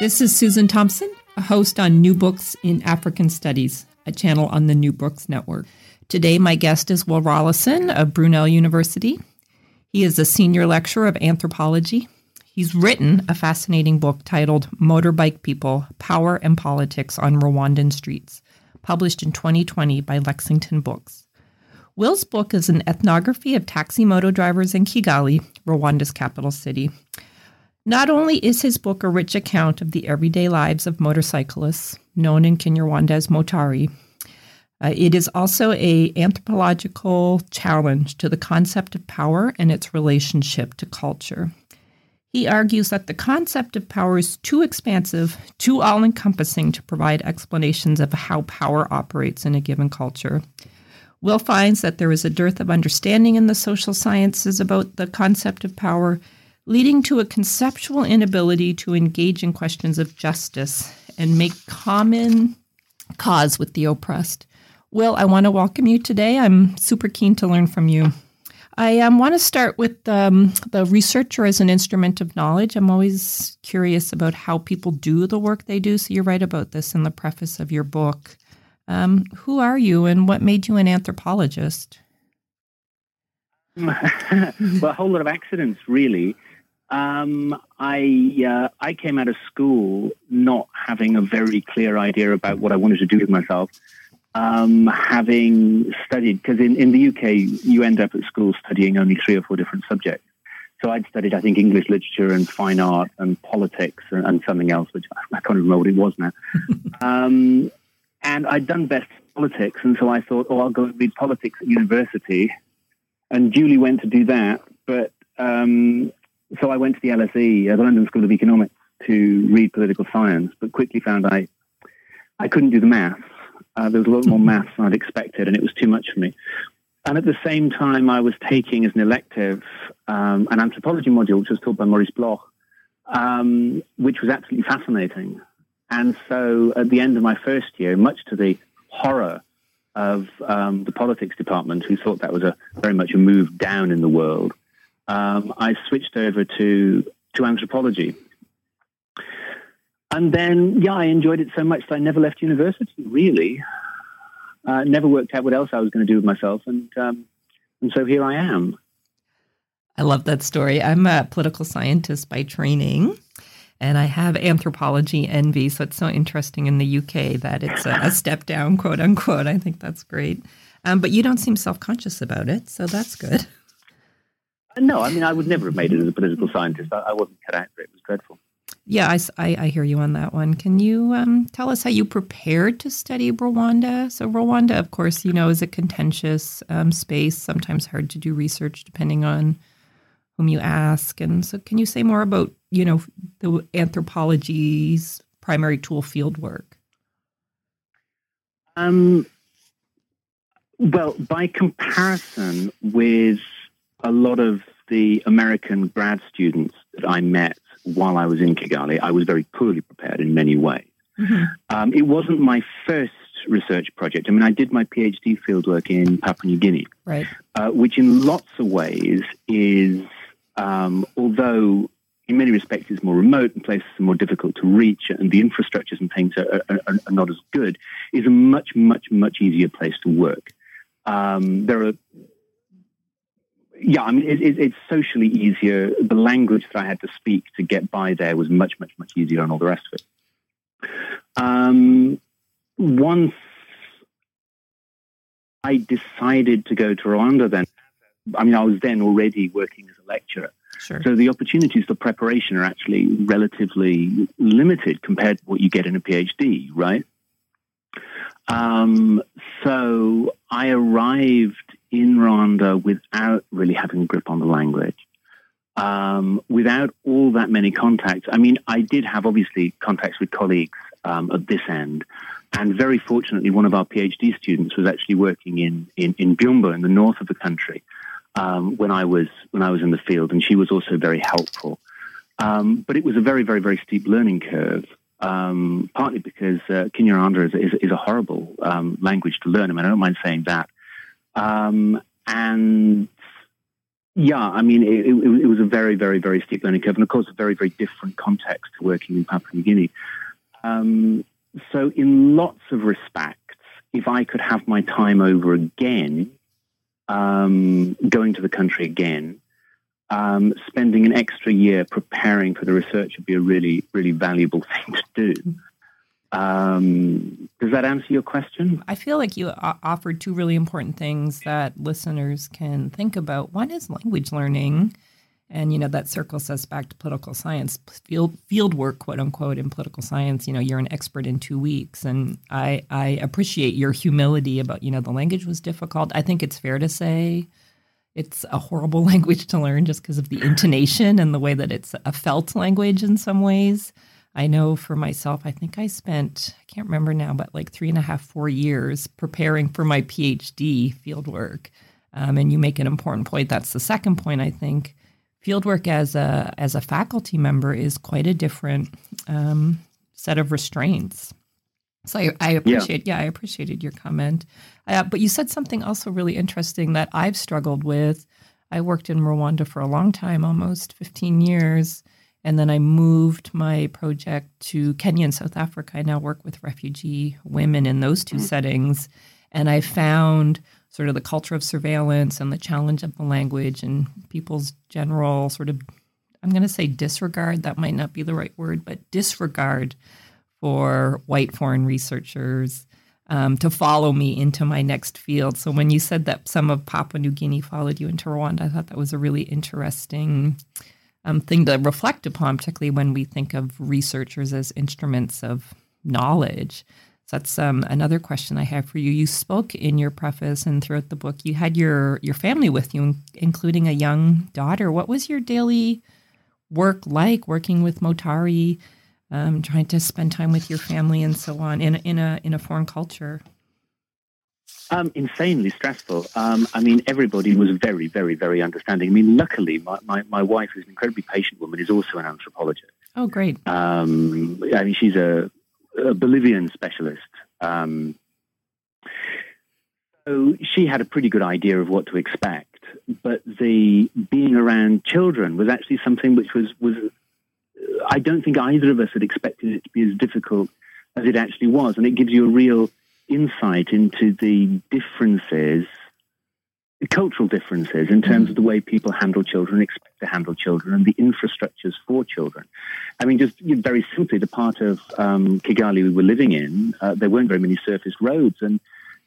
This is Susan Thompson, a host on New Books in African Studies, a channel on the New Books Network. Today, my guest is Will Rollason of Brunel University. He is a senior lecturer of anthropology. He's written a fascinating book titled Motorbike People Power and Politics on Rwandan Streets, published in 2020 by Lexington Books. Will's book is an ethnography of taxi moto drivers in Kigali, Rwanda's capital city. Not only is his book a rich account of the everyday lives of motorcyclists, known in Kinyarwanda as Motari, uh, it is also a anthropological challenge to the concept of power and its relationship to culture. He argues that the concept of power is too expansive, too all encompassing to provide explanations of how power operates in a given culture. Will finds that there is a dearth of understanding in the social sciences about the concept of power leading to a conceptual inability to engage in questions of justice and make common cause with the oppressed. Will, I want to welcome you today. I'm super keen to learn from you. I um, want to start with um, the researcher as an instrument of knowledge. I'm always curious about how people do the work they do. So you write about this in the preface of your book. Um, who are you and what made you an anthropologist? well, a whole lot of accidents, really. Um, I uh, I came out of school not having a very clear idea about what I wanted to do with myself. Um, having studied, because in, in the UK you end up at school studying only three or four different subjects. So I'd studied, I think, English literature and fine art and politics and, and something else, which I can't remember what it was now. um, and I'd done best politics, and so I thought, oh, I'll go and read politics at university. And Julie went to do that, but um, so I went to the LSE, uh, the London School of Economics, to read political science, but quickly found I I couldn't do the maths. Uh, there was a lot more maths than I'd expected, and it was too much for me. And at the same time, I was taking as an elective um, an anthropology module, which was taught by Maurice Bloch, um, which was absolutely fascinating. And so at the end of my first year, much to the horror of um, the politics department, who thought that was a very much a move down in the world, um, I switched over to to anthropology. And then, yeah, I enjoyed it so much that I never left university. Really, uh, never worked out what else I was going to do with myself, and um, and so here I am. I love that story. I'm a political scientist by training, and I have anthropology envy. So it's so interesting in the UK that it's a, a step down, quote unquote. I think that's great. Um, but you don't seem self conscious about it, so that's good. No, I mean, I would never have made it as a political scientist. I, I wasn't cut out for it. It was dreadful. Yeah, I, I, I hear you on that one. Can you um, tell us how you prepared to study Rwanda? So, Rwanda, of course, you know, is a contentious um, space, sometimes hard to do research depending on whom you ask. And so, can you say more about, you know, the anthropology's primary tool field work? Um, well, by comparison with a lot of the American grad students that I met while I was in Kigali, I was very poorly prepared in many ways. Mm-hmm. Um, it wasn't my first research project. I mean, I did my PhD fieldwork in Papua New Guinea, right. uh, which in lots of ways is, um, although in many respects is more remote and places are more difficult to reach and the infrastructures and things are, are, are not as good, is a much, much, much easier place to work. Um, there are yeah, I mean, it, it, it's socially easier. The language that I had to speak to get by there was much, much, much easier, and all the rest of it. Um, once I decided to go to Rwanda, then I mean, I was then already working as a lecturer. Sure. So the opportunities for preparation are actually relatively limited compared to what you get in a PhD, right? Um, so I arrived in Rwanda without really having a grip on the language. um, without all that many contacts. I mean, I did have obviously contacts with colleagues um, at this end. And very fortunately, one of our PhD students was actually working in, in, in Byumba in the north of the country um, when, I was, when I was in the field, and she was also very helpful. Um, but it was a very, very, very steep learning curve, um, partly because uh, Kinyarwanda is, is, is, a horrible um, language to learn. I mean, I don't mind saying that. Um, and yeah, I mean, it, it, it, was a very, very, very steep learning curve, and of course, a very, very different context to working in Papua New Guinea. Um, so, in lots of respects, if I could have my time over again, um, going to the country again, um, spending an extra year preparing for the research would be a really, really valuable thing to do. Um, does that answer your question? I feel like you offered two really important things that listeners can think about. One is language learning. And, you know, that circles us back to political science, field, field work, quote unquote, in political science. You know, you're an expert in two weeks. And I, I appreciate your humility about, you know, the language was difficult. I think it's fair to say it's a horrible language to learn just because of the intonation and the way that it's a felt language in some ways. I know for myself, I think I spent, I can't remember now, but like three and a half, four years preparing for my PhD fieldwork. Um, and you make an important point. That's the second point, I think. Fieldwork as a as a faculty member is quite a different um, set of restraints. So I, I appreciate, yeah. yeah. I appreciated your comment. Uh, but you said something also really interesting that I've struggled with. I worked in Rwanda for a long time, almost 15 years. And then I moved my project to Kenya and South Africa. I now work with refugee women in those 2 mm-hmm. settings. And I found sort of the culture of surveillance and the challenge of the language and people's general sort of, I'm going to say disregard, that might not be the right word, but disregard for white foreign researchers um, to follow me into my next field. So when you said that some of Papua New Guinea followed you into Rwanda, I thought that was a really interesting um, thing to reflect upon, particularly when we think of researchers as instruments of knowledge. So that's um, another question I have for you. You spoke in your preface and throughout the book. You had your your family with you, including a young daughter. What was your daily work like, working with Motari, um, trying to spend time with your family and so on in in a in a foreign culture? Um, insanely stressful. Um, I mean, everybody was very, very, very understanding. I mean, luckily, my, my, my wife, who's an incredibly patient woman, is also an anthropologist. Oh, great. Um, I mean, she's a, a Bolivian specialist. Um, so she had a pretty good idea of what to expect. But the being around children was actually something which was, was I don't think either of us had expected it to be as difficult as it actually was. And it gives you a real insight into the differences, the cultural differences in terms of the way people handle children, expect to handle children, and the infrastructures for children. I mean, just very simply, the part of um, Kigali we were living in, uh, there weren't very many surface roads. And,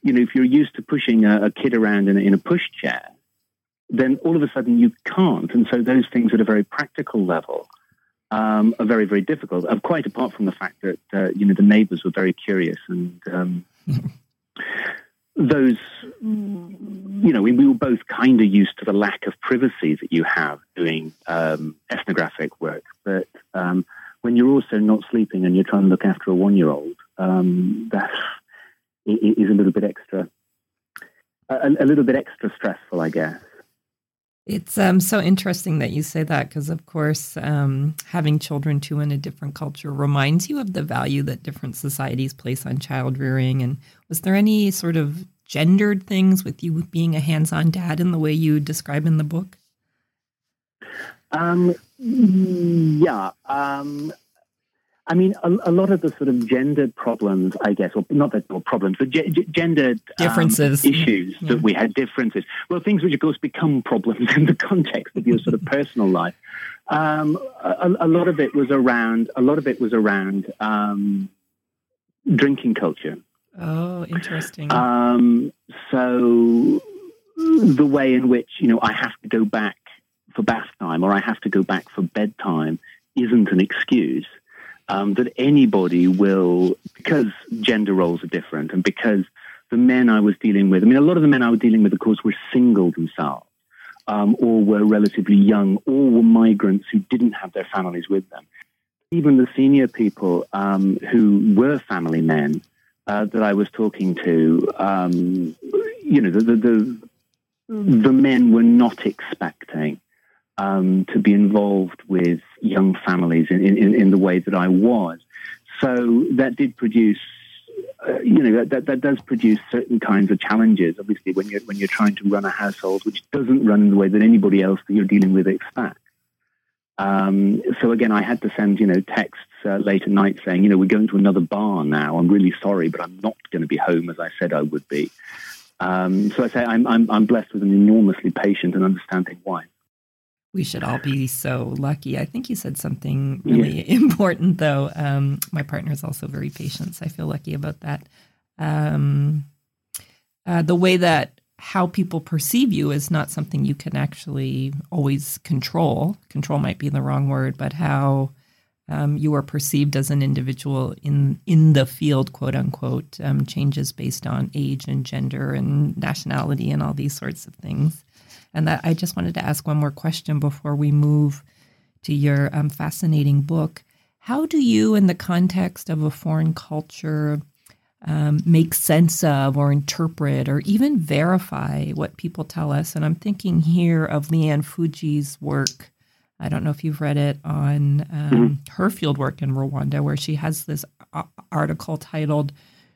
you know, if you're used to pushing a, a kid around in a, in a pushchair, then all of a sudden you can't. And so those things at a very practical level um, are very, very difficult. Uh, quite apart from the fact that uh, you know the neighbours were very curious and um, those, you know, we, we were both kind of used to the lack of privacy that you have doing um, ethnographic work. But um, when you're also not sleeping and you're trying to look after a one-year-old, um, that is a little bit extra, a, a little bit extra stressful, I guess. It's um, so interesting that you say that because, of course, um, having children too in a different culture reminds you of the value that different societies place on child rearing. And was there any sort of gendered things with you being a hands on dad in the way you describe in the book? Um, yeah. Um, I mean, a, a, lot of the sort of gendered problems, I guess, or not that or problems, but g- g- gendered um, differences, um, issues yeah. that we had differences. Well, things which of course become problems in the context of your sort of personal life. Um, a, a, lot of it was around. A lot of it was around um, drinking culture. Oh, interesting. Um, so the way in which you know I have to go back for bath time or I have to go back for bedtime isn't an excuse um, that anybody will, because gender roles are different and because the men I was dealing with, I mean, a lot of the men I was dealing with, of course, were single themselves. um, or were relatively young, or were migrants who didn't have their families with them. Even the senior people um, who were family men uh, that I was talking to, um, you know, the, the, the, the, men were not expecting um, to be involved with young families in, in, in the way that I was. So that did produce uh, you know that, that does produce certain kinds of challenges. Obviously, when you're when you're trying to run a household which doesn't run in the way that anybody else that you're dealing with expects. Um, so again, I had to send you know texts uh, late at night saying, you know, we're going to another bar now. I'm really sorry, but I'm not going to be home as I said I would be. Um, so I say I'm, I'm I'm blessed with an enormously patient and understanding wife. We should all be so lucky. I think you said something really yeah. important, though. Um, my partner is also very patient, so I feel lucky about that. Um, uh, the way that how people perceive you is not something you can actually always control. Control might be the wrong word, but how um, you are perceived as an individual in in the field, quote unquote, um, changes based on age and gender and nationality and all these sorts of things. And that I just wanted to ask one more question before we move to your um, fascinating book. How do you, in the context of a foreign culture, um, make sense of or interpret or even verify what people tell us? And I'm thinking here of Lee Ann Fujii's work. I don't know if you've read it on um, mm-hmm. her fieldwork in Rwanda, where she has this article titled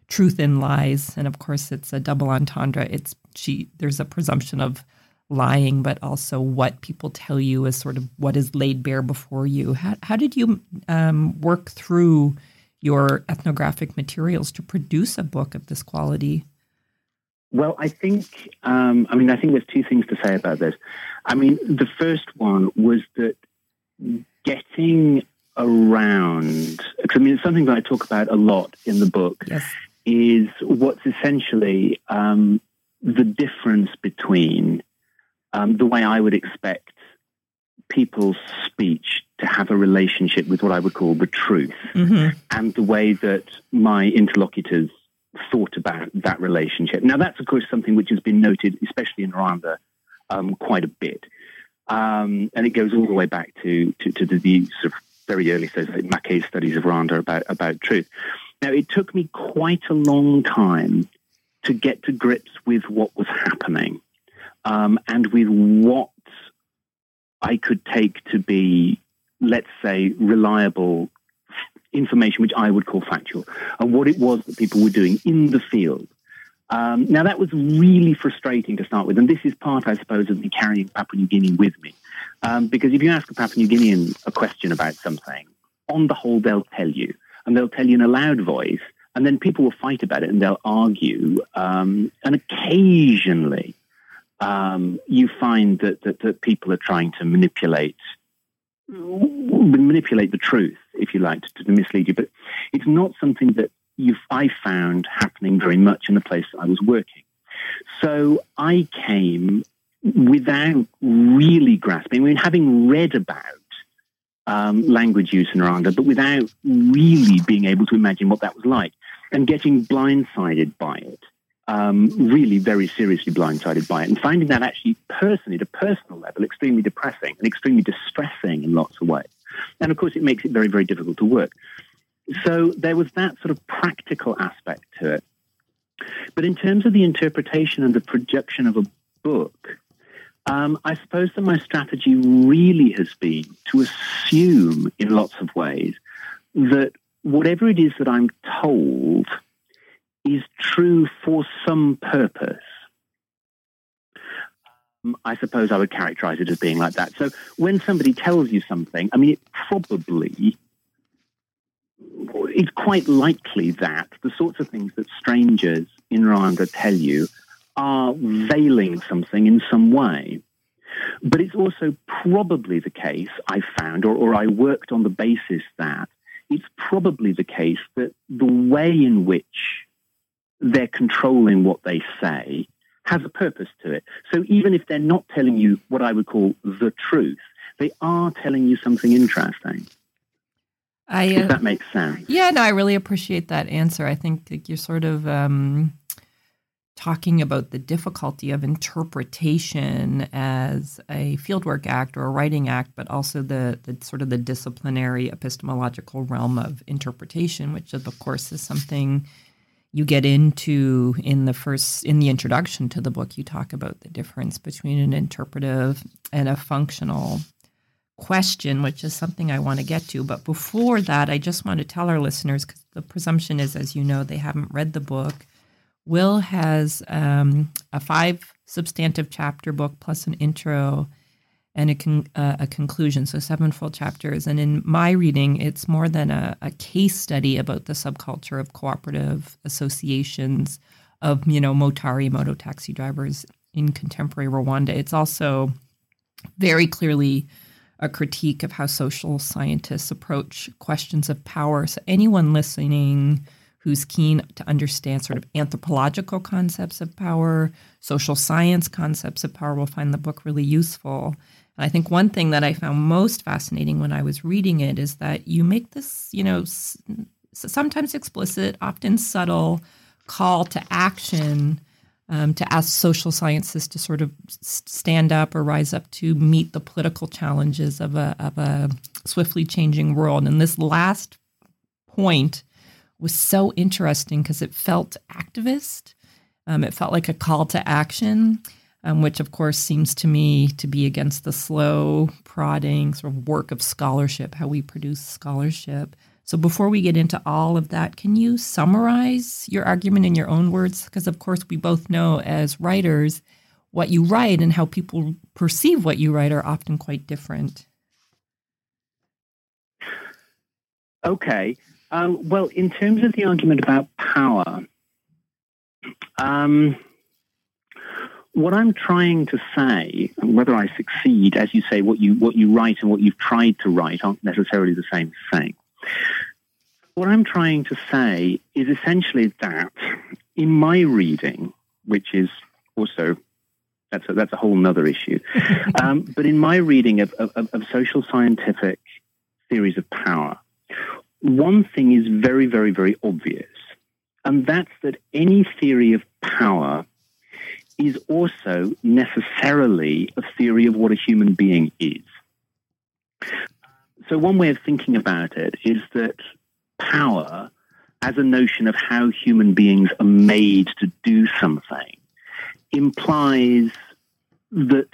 "Truth in Lies," and of course, it's a double entendre. It's she. There's a presumption of lying, but also what people tell you is sort of what is laid bare before you. How, how did you um, work through your ethnographic materials to produce a book of this quality? Well, I think, um, I mean, I think there's two things to say about this. I mean, the first one was that getting around, because I mean, it's something that I talk about a lot in the book, yes. is what's essentially um, the difference between um, the way I would expect people's speech to have a relationship with what I would call the truth, mm-hmm. and the way that my interlocutors thought about that relationship. Now, that's of course something which has been noted, especially in Rwanda, um, quite a bit, um, and it goes all the way back to to, to the, the, sort of very early studies, like Maquet's studies of Rwanda about about truth. Now, it took me quite a long time to get to grips with what was happening um, and with what I could take to be, let's say, reliable information, which I would call factual, and what it was that people were doing in the field. Um, now, that was really frustrating to start with, and this is part, I suppose, of me carrying Papua New Guinea with me. Um, because if you ask a Papua New Guinean a question about something, on the whole, they'll tell you, and they'll tell you in a loud voice, and then people will fight about it and they'll argue, um, and occasionally um, you find that, that, that people are trying to manipulate manipulate the truth, if you like, to, to mislead you. But it's not something that you I found happening very much in the place I was working. So I came without really grasping. I mean, having read about um, language use in Rwanda, but without really being able to imagine what that was like, and getting blindsided by it um, really very seriously blindsided by it and finding that actually personally, at a personal level, extremely depressing and extremely distressing in lots of ways. And of course, it makes it very, very difficult to work. So there was that sort of practical aspect to it. But in terms of the interpretation and the projection of a book, um, I suppose that my strategy really has been to assume in lots of ways that whatever it is that I'm told – is true for some purpose. Um, I suppose I would characterize it as being like that. So when somebody tells you something, I mean, it probably, it's quite likely that the sorts of things that strangers in Rwanda tell you are veiling something in some way. But it's also probably the case, I found, or, or I worked on the basis that it's probably the case that the way in which they're controlling what they say has a purpose to it. So even if they're not telling you what I would call the truth, they are telling you something interesting. I, uh, if that makes sense. Yeah, no, I really appreciate that answer. I think you're sort of um, talking about the difficulty of interpretation as a fieldwork act or a writing act, but also the, the sort of the disciplinary epistemological realm of interpretation, which of course is something you get into in the first in the introduction to the book. You talk about the difference between an interpretive and a functional question, which is something I want to get to. But before that, I just want to tell our listeners because the presumption is, as you know, they haven't read the book Will has um, a five substantive chapter book plus an intro and a, con- uh, a conclusion, so seven full chapters. And in my reading, it's more than a, a case study about the subculture of cooperative associations of, you know, Motari moto taxi drivers in contemporary Rwanda. It's also very clearly a critique of how social scientists approach questions of power. So anyone listening who's keen to understand sort of anthropological concepts of power, social science concepts of power will find the book really useful. And I think one thing that I found most fascinating when I was reading it is that you make this, you know, sometimes explicit, often subtle call to action um, to ask social sciences to sort of stand up or rise up to meet the political challenges of a, of a swiftly changing world. And this last point was so interesting because it felt activist. Um, it felt like a call to action, um, which of course seems to me to be against the slow, prodding sort of work of scholarship, how we produce scholarship. So before we get into all of that, can you summarize your argument in your own words? Because of course, we both know as writers, what you write and how people perceive what you write are often quite different. Okay. Um, well, in terms of the argument about power, um, what I'm trying to say, whether I succeed, as you say, what you what you write and what you've tried to write aren't necessarily the same thing. What I'm trying to say is essentially that in my reading, which is also that's a, that's a whole other issue, um, but in my reading of, of, of social scientific theories of power, one thing is very, very, very obvious, and that's that any theory of power is also necessarily a theory of what a human being is. So, one way of thinking about it is that power, as a notion of how human beings are made to do something, implies that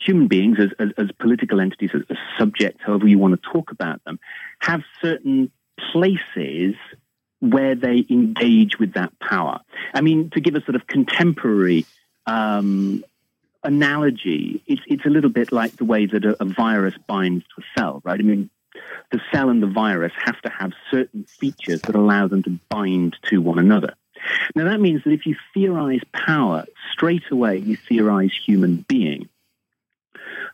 human beings, as, as, as political entities, as, as subjects, however you want to talk about them, have certain places where they engage with that power. I mean, to give a sort of contemporary um, analogy, it's, it's a little bit like the way that a, a, virus binds to a cell, right? I mean, the cell and the virus have to have certain features that allow them to bind to one another. Now, that means that if you theorize power, straight away you theorize human being.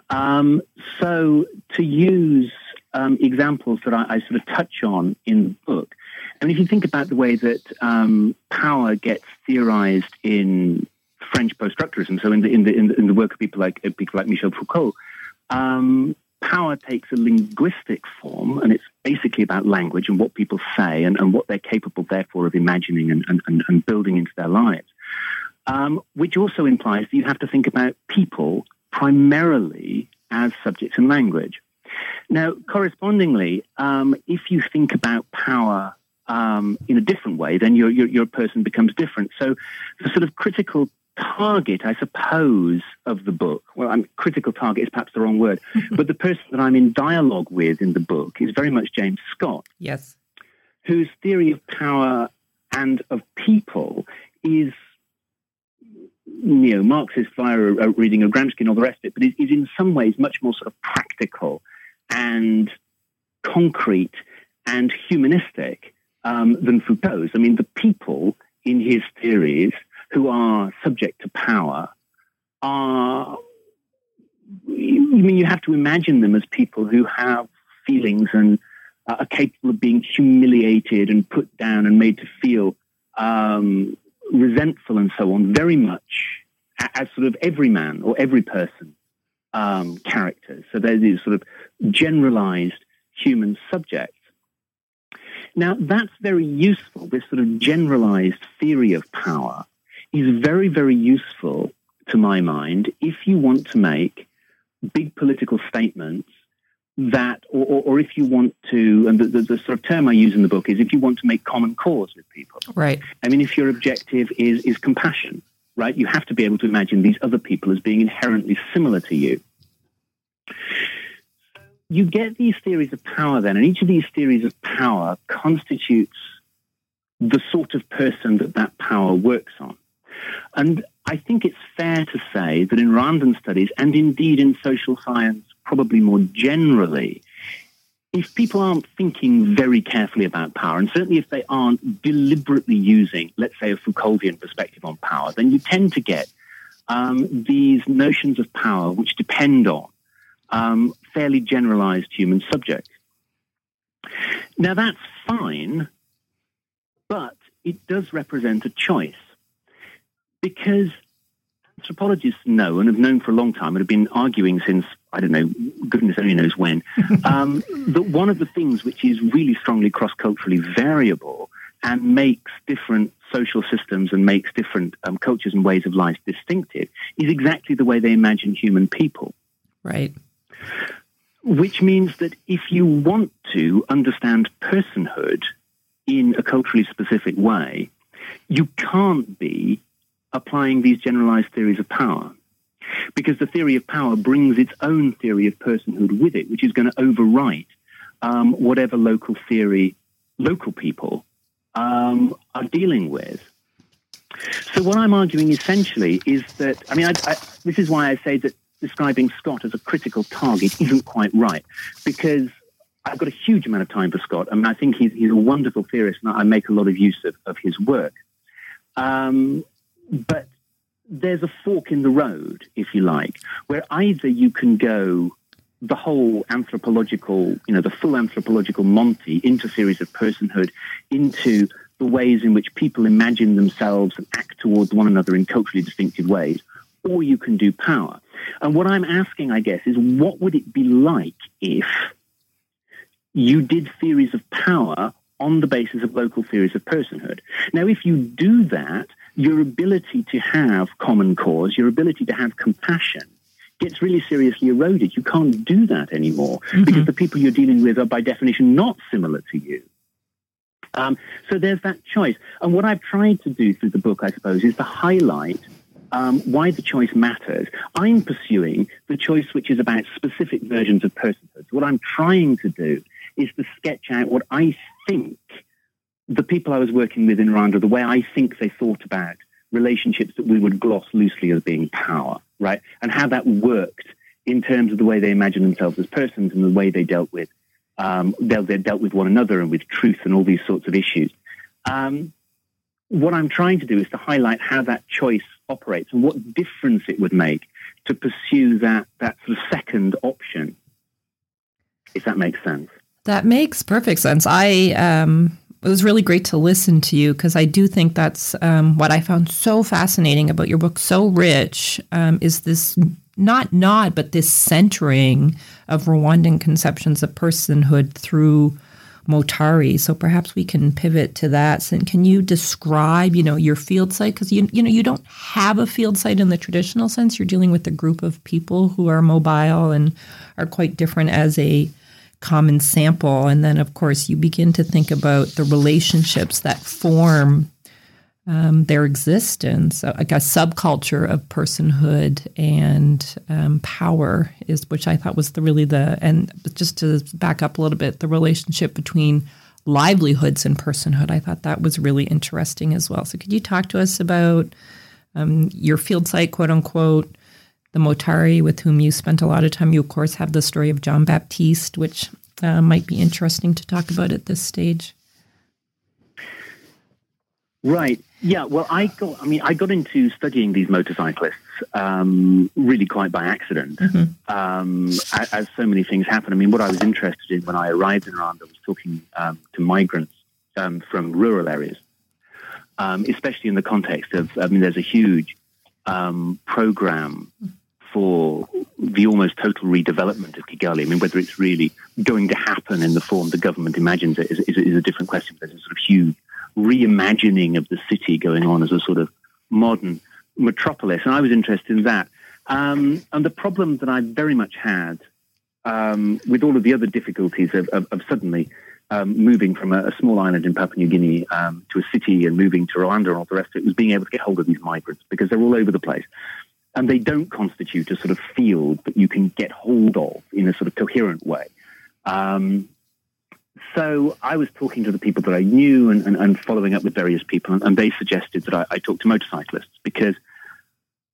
Um, so, to use um, examples that I, I, sort of touch on in the book, I mean, if you think about the way that um, power gets theorized in French post-structuralism, so in the, in the, in the, work of people like people like Michel Foucault, um, power takes a linguistic form, and it's basically about language and what people say and, and what they're capable, therefore, of imagining and, and, and building into their lives. Um, which also implies that you have to think about people primarily as subjects in language. Now, correspondingly, um, if you think about power um, in a different way, then your, your, your person becomes different. So, the sort of critical target, I suppose, of the book, well, I'm, critical target is perhaps the wrong word, but the person that I'm in dialogue with in the book is very much James Scott. Yes. Whose theory of power and of people is neo-Marxist via a, reading of Gramsci and all the rest of it, but is, is in some ways much more sort of practical and concrete and humanistic um, than Foucault's. I mean, the people in his theories who are subject to power are, I mean, you have to imagine them as people who have feelings and are capable of being humiliated and put down and made to feel um, resentful and so on, very much as sort of every man or every person um, characters. So they're these sort of generalized human subjects. Now, that's very useful, this sort of generalized theory of power, is very, very useful to my mind if you want to make big political statements that, or, or, or if you want to, and the, the, the, sort of term I use in the book is if you want to make common cause with people. Right. I mean, if your objective is, is compassion, right, you have to be able to imagine these other people as being inherently similar to you. You get these theories of power then, and each of these theories of power constitutes the sort of person that that power works on. And I think it's fair to say that in Rwandan studies, and indeed in social science probably more generally, if people aren't thinking very carefully about power, and certainly if they aren't deliberately using, let's say, a Foucauldian perspective on power, then you tend to get um, these notions of power which depend on um, fairly generalized human subjects. Now, that's fine, but it does represent a choice because anthropologists know and have known for a long time and have been arguing since, I don't know, goodness only knows when, um, that one of the things which is really strongly cross culturally variable and makes different social systems and makes different um, cultures and ways of life distinctive is exactly the way they imagine human people. Right. Which means that if you want to understand personhood in a culturally specific way, you can't be applying these generalized theories of power. Because the theory of power brings its own theory of personhood with it, which is going to overwrite um, whatever local theory local people um, are dealing with. So, what I'm arguing essentially is that, I mean, I, I, this is why I say that describing Scott as a critical target isn't quite right, because I've got a huge amount of time for Scott. I mean, I think he's, he's a wonderful theorist, and I make a lot of use of, of his work. Um, but there's a fork in the road, if you like, where either you can go the whole anthropological, you know, the full anthropological Monty into theories of personhood, into the ways in which people imagine themselves and act towards one another in culturally distinctive ways, or you can do power. And what I'm asking, I guess, is what would it be like if you did theories of power on the basis of local theories of personhood? Now, if you do that, your ability to have common cause, your ability to have compassion, gets really seriously eroded. You can't do that anymore mm-hmm. because the people you're dealing with are by definition not similar to you. Um, so there's that choice. And what I've tried to do through the book, I suppose, is to highlight um, why the choice matters. I'm pursuing the choice which is about specific versions of personhood. What I'm trying to do is to sketch out what I think the people I was working with in Rwanda, the way I think they thought about relationships that we would gloss loosely as being power, right? And how that worked in terms of the way they imagined themselves as persons and the way they dealt with um, they, they dealt with one another and with truth and all these sorts of issues. Um, what I'm trying to do is to highlight how that choice operates and what difference it would make to pursue that that sort of second option, if that makes sense. That makes perfect sense. I um, it was really great to listen to you because I do think that's um, what I found so fascinating about your book. So rich um, is this not not but this centering of Rwandan conceptions of personhood through Motari. So perhaps we can pivot to that. So can you describe, you know, your field site? Because you you know you don't have a field site in the traditional sense. You're dealing with a group of people who are mobile and are quite different as a common sample. And then, of course, you begin to think about the relationships that form um, their existence, like a subculture of personhood and um, power is, which I thought was the really the, and just to back up a little bit, the relationship between livelihoods and personhood. I thought that was really interesting as well. So could you talk to us about um, your field site, quote unquote, the Motari, with whom you spent a lot of time. You, of course, have the story of John Baptiste, which uh, might be interesting to talk about at this stage. Right. Yeah. Well, I got. I mean, I got into studying these motorcyclists um, really quite by accident, mm-hmm. um, as, as, so many things happen. I mean, what I was interested in when I arrived in Rwanda was talking um, to migrants um, from rural areas, um, especially in the context of. I mean, there's a huge um, program for the almost total redevelopment of Kigali. I mean, whether it's really going to happen in the form the government imagines it is, is, is a different question. There's a sort of huge reimagining of the city going on as a sort of modern metropolis, and I was interested in that. Um, and the problem that I very much had um, with all of the other difficulties of, of, of suddenly um, moving from a, a, small island in Papua New Guinea um, to a city and moving to Rwanda and all the rest of it was being able to get hold of these migrants because they're all over the place. And they don't constitute a sort of field that you can get hold of in a sort of coherent way. Um, so I was talking to the people that I knew and, and, and following up with various people, and, and they suggested that I, I talk to motorcyclists because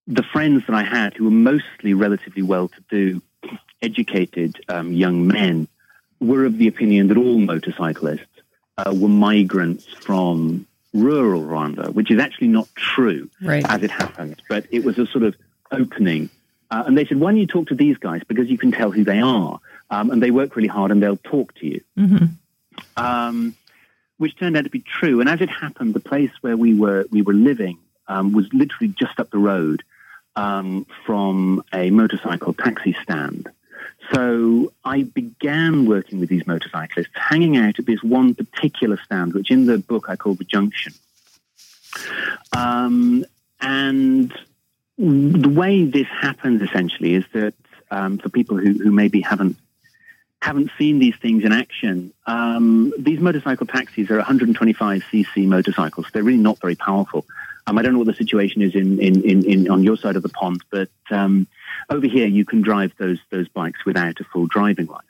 the friends that I had, who were mostly relatively well to do, educated um, young men, were of the opinion that all motorcyclists uh, were migrants from rural Rwanda, which is actually not true right. as it happens. But it was a sort of opening. Uh, and they said, why don't you talk to these guys? Because you can tell who they are. Um, and they work really hard and they'll talk to you. Mm-hmm. Um, which turned out to be true. And as it happened, the place where we were, we were living um, was literally just up the road um, from a motorcycle taxi stand. So I began working with these motorcyclists, hanging out at this one particular stand, which in the book I call the Junction. Um, and the way this happens essentially is that um, for people who, who maybe haven't haven't seen these things in action, um, these motorcycle taxis are 125cc motorcycles. They're really not very powerful. Um, I don't know what the situation is in, in, in, in on your side of the pond, but um, over here you can drive those those bikes without a full driving license,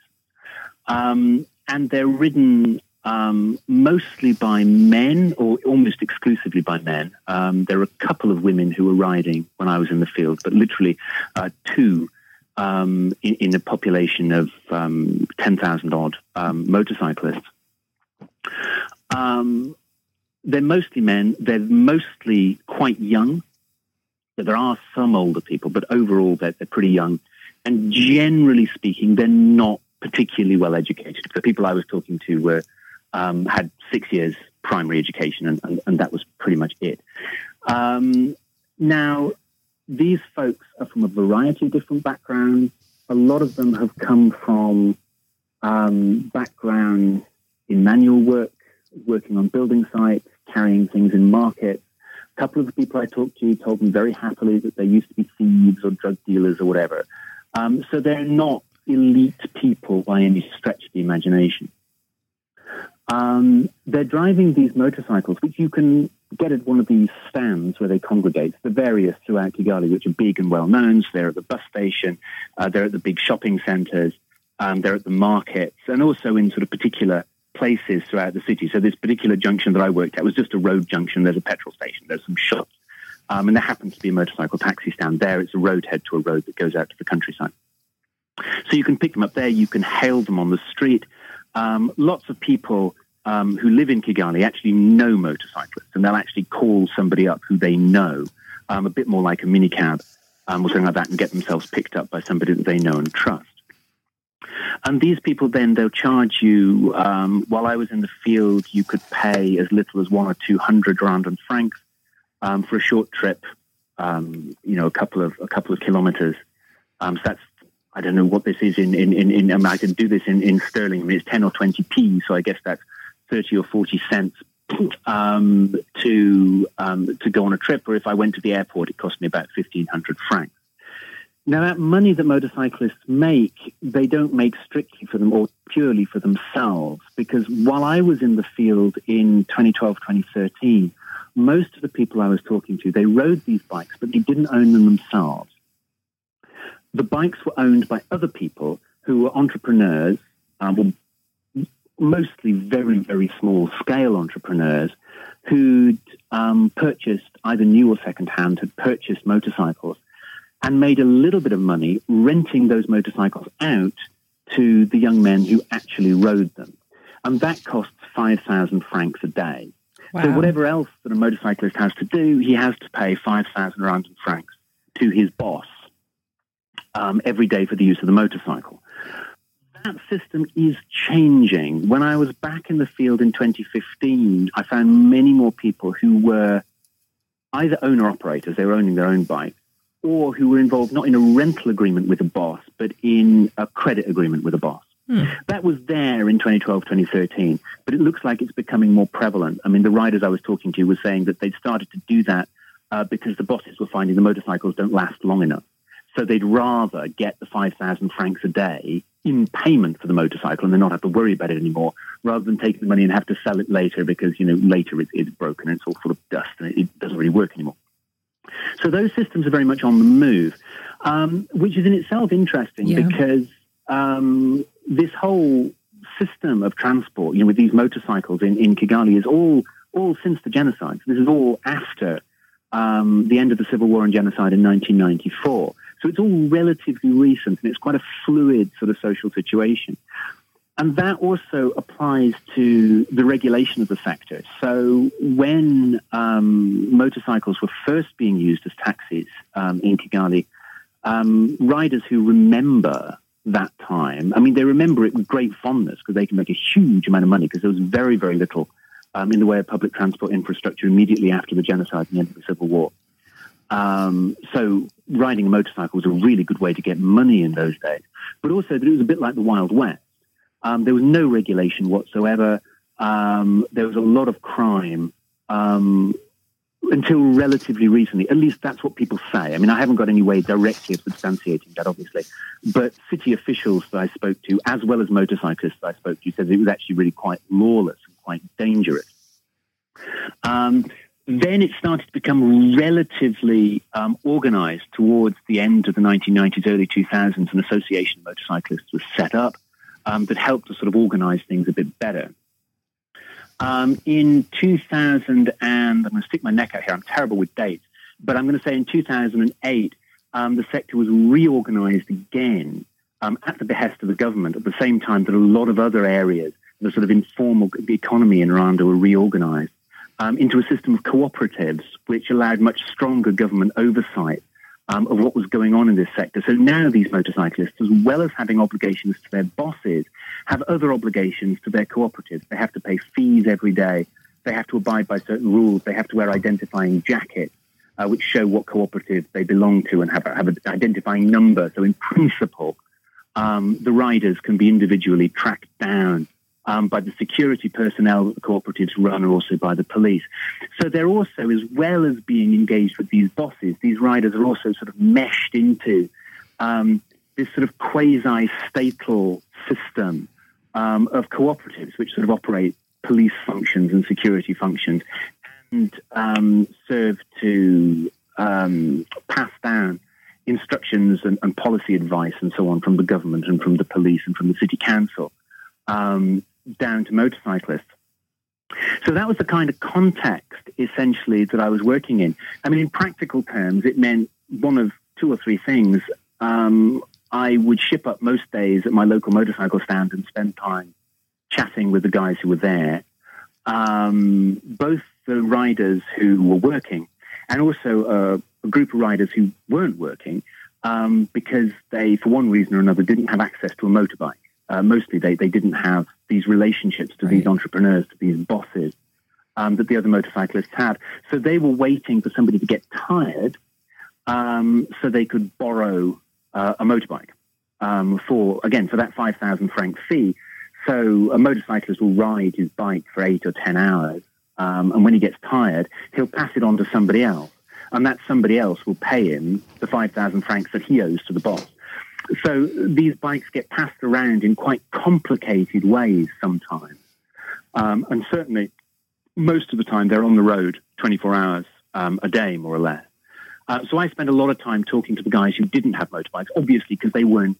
um, and they're ridden um, mostly by men or almost exclusively by men. Um, there are a couple of women who were riding when I was in the field, but literally uh, two. Um, in, in, a population of um, 10,000 odd motorcyclists. Um, they're mostly men. They're mostly quite young. There are some older people, but overall they're, they're pretty young. And generally speaking, they're not particularly well educated. The people I was talking to were um, had six years primary education, and, and, and, that was pretty much it. Um, now, these folks are from a variety of different backgrounds. A lot of them have come from um, backgrounds in manual work, working on building sites, carrying things in markets. A couple of the people I talked to told me very happily that they used to be thieves or drug dealers or whatever. Um, so they're not elite people by any stretch of the imagination. Um, they're driving these motorcycles, which you can get at one of these stands where they congregate. The various throughout Kigali, which are big and well known. So they're at the bus station, uh, they're at the big shopping centres, um, they're at the markets, and also in sort of particular places throughout the city. So this particular junction that I worked at was just a road junction. There's a petrol station. There's some shops. Um, and there happens to be a motorcycle taxi stand there. It's a road head to a road that goes out to the countryside. So you can pick them up there. You can hail them on the street. Um, lots of people um, who live in Kigali actually know motorcyclists, and they'll actually call somebody up who they know, um, a bit more like a minicab um, or something like that, and get themselves picked up by somebody that they know and trust. And these people then, they'll charge you, um, while I was in the field, you could pay as little as one or two hundred Rwandan francs um, for a short trip, um, you know, a couple of, a couple of kilometers. Um, so that's, I don't know what this is in, in, in, in I, mean, I can do this in, in sterling. I mean, it's 10 or 20p, so I guess that's 30 or 40 cents um, to, um, to go on a trip. Or if I went to the airport, it cost me about 1500 francs. Now, that money that motorcyclists make, they don't make strictly for them or purely for themselves. Because while I was in the field in 2012, 2013, most of the people I was talking to, they rode these bikes, but they didn't own them themselves. The bikes were owned by other people who were entrepreneurs, um, mostly very, very small scale entrepreneurs who'd um, purchased either new or second hand, had purchased motorcycles and made a little bit of money renting those motorcycles out to the young men who actually rode them. And that costs 5,000 francs a day. Wow. So whatever else that a motorcyclist has to do, he has to pay 5,000 Rwandan francs to his boss um, every day for the use of the motorcycle. That system is changing. When I was back in the field in 2015, I found many more people who were either owner operators, they were owning their own bike, or who were involved not in a rental agreement with a boss, but in a credit agreement with a boss. Hmm. That was there in 2012, 2013, but it looks like it's becoming more prevalent. I mean, the riders I was talking to were saying that they'd started to do that uh, because the bosses were finding the motorcycles don't last long enough. So they'd rather get the 5,000 francs a day in payment for the motorcycle and then not have to worry about it anymore rather than taking the money and have to sell it later because, you know, later it's, it's broken and it's all full of dust and it, it doesn't really work anymore. So those systems are very much on the move, um, which is in itself interesting Yeah. because um, this whole system of transport, you know, with these motorcycles in, in Kigali is all all since the genocide. So this is all after um, the end of the civil war and genocide in 1994. So it's all relatively recent, and it's quite a fluid sort of social situation. And that also applies to the regulation of the sector. So when um, motorcycles were first being used as taxis um, in Kigali, um, riders who remember that time, I mean, they remember it with great fondness because they can make a huge amount of money because there was very, very little um, in the way of public transport infrastructure immediately after the genocide and the end of the Civil War. Um, so riding a motorcycle was a really good way to get money in those days, but also that it was a bit like the Wild West. Um, there was no regulation whatsoever. Um, there was a lot of crime um, until relatively recently. At least that's what people say. I mean, I haven't got any way directly of substantiating that, obviously. But city officials that I spoke to, as well as motorcyclists that I spoke to, said it was actually really quite lawless and quite dangerous. Um, then it started to become relatively um, organized towards the end of the 1990s, early 2000s. An association of motorcyclists was set up um, that helped to sort of organize things a bit better. Um, in 2000, and I'm going to stick my neck out here, I'm terrible with dates, but I'm going to say in 2008, um, the sector was reorganized again um, at the behest of the government at the same time that a lot of other areas, the sort of informal economy in Rwanda were reorganized um, into a system of cooperatives, which allowed much stronger government oversight um, of what was going on in this sector. So now these motorcyclists, as well as having obligations to their bosses, have other obligations to their cooperatives. They have to pay fees every day. They have to abide by certain rules. They have to wear identifying jackets, uh, which show what cooperative they belong to and have, have an identifying number. So in principle, um, the riders can be individually tracked down um, by the security personnel that the cooperatives run, or also by the police. So they're also, as well as being engaged with these bosses, these riders are also sort of meshed into um, this sort of quasi-statal system um, of cooperatives, which sort of operate police functions and security functions, and um, serve to um, pass down instructions and, and, policy advice and so on from the government and from the police and from the city council um, down to motorcyclists. So that was the kind of context, essentially, that I was working in. I mean, in practical terms, it meant one of two or three things. Um, I would ship up most days at my local motorcycle stand and spend time chatting with the guys who were there. Um, both the riders who were working and also a group of riders who weren't working um, because they, for one reason or another, didn't have access to a motorbike. Uh, mostly they, they didn't have these relationships to right. these entrepreneurs, to these bosses um, that the other motorcyclists had. So they were waiting for somebody to get tired um, so they could borrow uh, a motorbike um, for, again, for that 5,000 franc fee. So a motorcyclist will ride his bike for eight or 10 hours. Um, and when he gets tired, he'll pass it on to somebody else. And that somebody else will pay him the 5,000 francs that he owes to the boss. So these bikes get passed around in quite complicated ways sometimes. Um, and certainly, most of the time, they're on the road 24 hours um, a day, more or less. Uh, so I spent a lot of time talking to the guys who didn't have motorbikes, obviously because they weren't,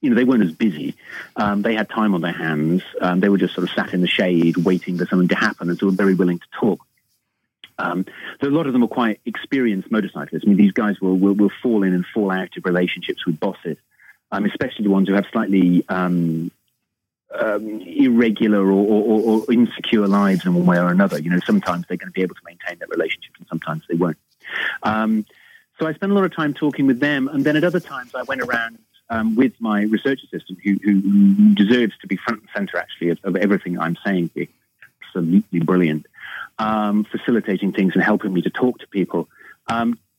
you know, they weren't as busy. Um, they had time on their hands. Um, they were just sort of sat in the shade waiting for something to happen, and so were very willing to talk. Um, so a lot of them were quite experienced motorcyclists. I mean, these guys will, will, will fall in and fall out of relationships with bosses um, especially the ones who have slightly um, um, irregular or, or, or, insecure lives in one way or another. You know, sometimes they're going to be able to maintain their relationships and sometimes they won't. Um, so I spent a lot of time talking with them. And then at other times I went around um, with my research assistant who, who, deserves to be front and center, actually, of, of everything I'm saying here. Absolutely brilliant. Um, facilitating things and helping me to talk to people.